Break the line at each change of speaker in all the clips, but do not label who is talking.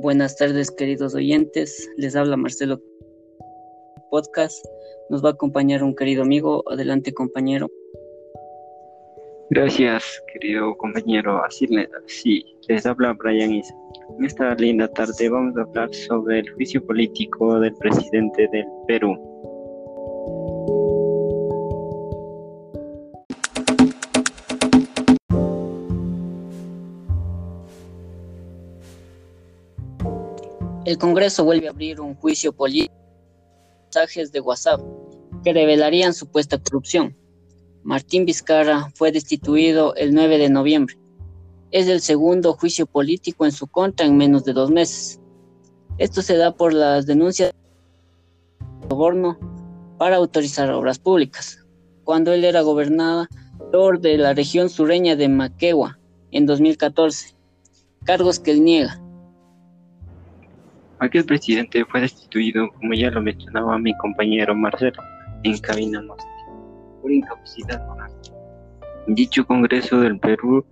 Buenas tardes, queridos oyentes. Les habla Marcelo Podcast. Nos va a acompañar un querido amigo. Adelante, compañero.
Gracias, querido compañero. Así sí, les habla Brian Isa. En esta linda tarde vamos a hablar sobre el juicio político del presidente del Perú.
El Congreso vuelve a abrir un juicio político mensajes de WhatsApp que revelarían supuesta corrupción. Martín Vizcarra fue destituido el 9 de noviembre. Es el segundo juicio político en su contra en menos de dos meses. Esto se da por las denuncias de soborno para autorizar obras públicas, cuando él era gobernador de la región sureña de Maquegua en 2014, cargos que él niega.
Aquel presidente fue destituido, como ya lo mencionaba mi compañero Marcelo, en cabina por incapacidad moral. Dicho Congreso del Perú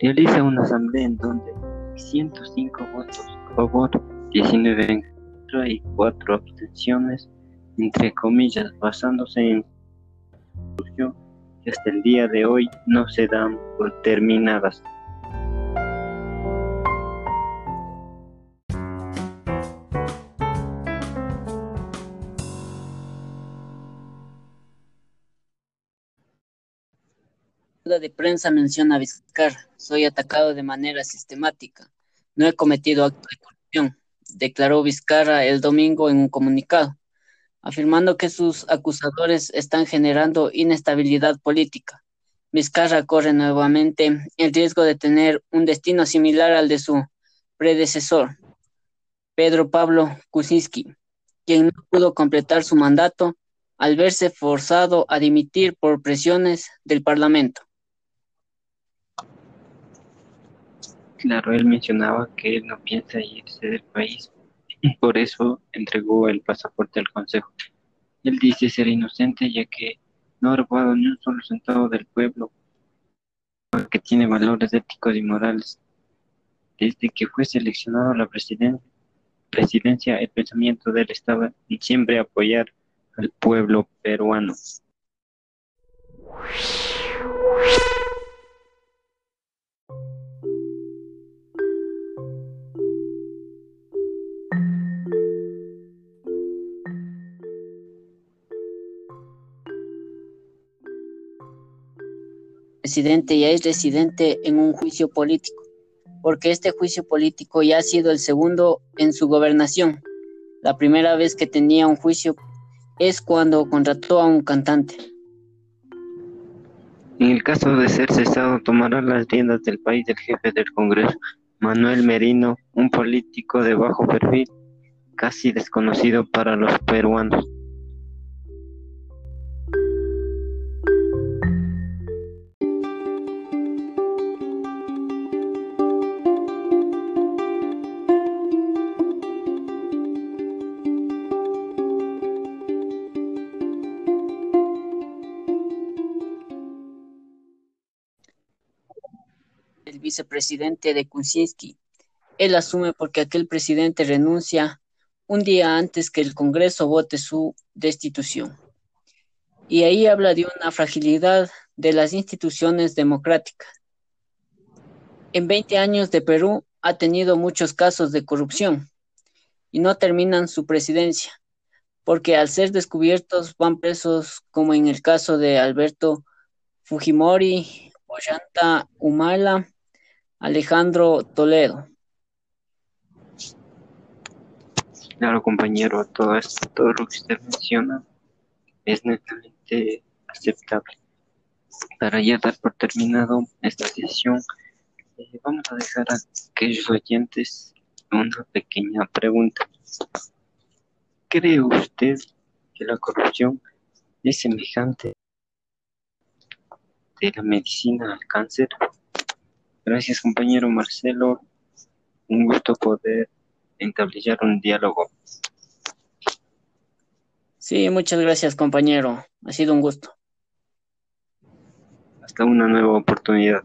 realiza una asamblea en donde 105 votos a favor, 19 en contra y 4 abstenciones, entre comillas, basándose en que hasta el día de hoy no se dan por terminadas.
De prensa menciona a Vizcarra, soy atacado de manera sistemática. No he cometido acto de corrupción, declaró Vizcarra el domingo en un comunicado, afirmando que sus acusadores están generando inestabilidad política. Vizcarra corre nuevamente el riesgo de tener un destino similar al de su predecesor, Pedro Pablo Kuczynski, quien no pudo completar su mandato al verse forzado a dimitir por presiones del Parlamento.
Claro, él mencionaba que él no piensa irse del país por eso entregó el pasaporte al Consejo. Él dice ser inocente ya que no ha robado ni un solo centavo del pueblo, que tiene valores éticos y morales. Desde que fue seleccionado a la presidencia, el pensamiento de él estaba en siempre apoyar al pueblo peruano.
Presidente ya es residente en un juicio político, porque este juicio político ya ha sido el segundo en su gobernación. La primera vez que tenía un juicio es cuando contrató a un cantante.
En el caso de ser cesado, tomará las riendas del país el jefe del Congreso, Manuel Merino, un político de bajo perfil, casi desconocido para los peruanos.
El vicepresidente de Kuczynski. Él asume porque aquel presidente renuncia un día antes que el Congreso vote su destitución. Y ahí habla de una fragilidad de las instituciones democráticas. En 20 años de Perú ha tenido muchos casos de corrupción y no terminan su presidencia, porque al ser descubiertos van presos como en el caso de Alberto Fujimori, Ollanta Humala Alejandro Toledo.
Claro, compañero, todo esto, todo lo que usted menciona es netamente aceptable. Para ya dar por terminado esta sesión, eh, vamos a dejar a aquellos oyentes una pequeña pregunta. ¿Cree usted que la corrupción es semejante de la medicina al cáncer? Gracias, compañero Marcelo. Un gusto poder entablillar un diálogo.
Sí, muchas gracias, compañero. Ha sido un gusto.
Hasta una nueva oportunidad.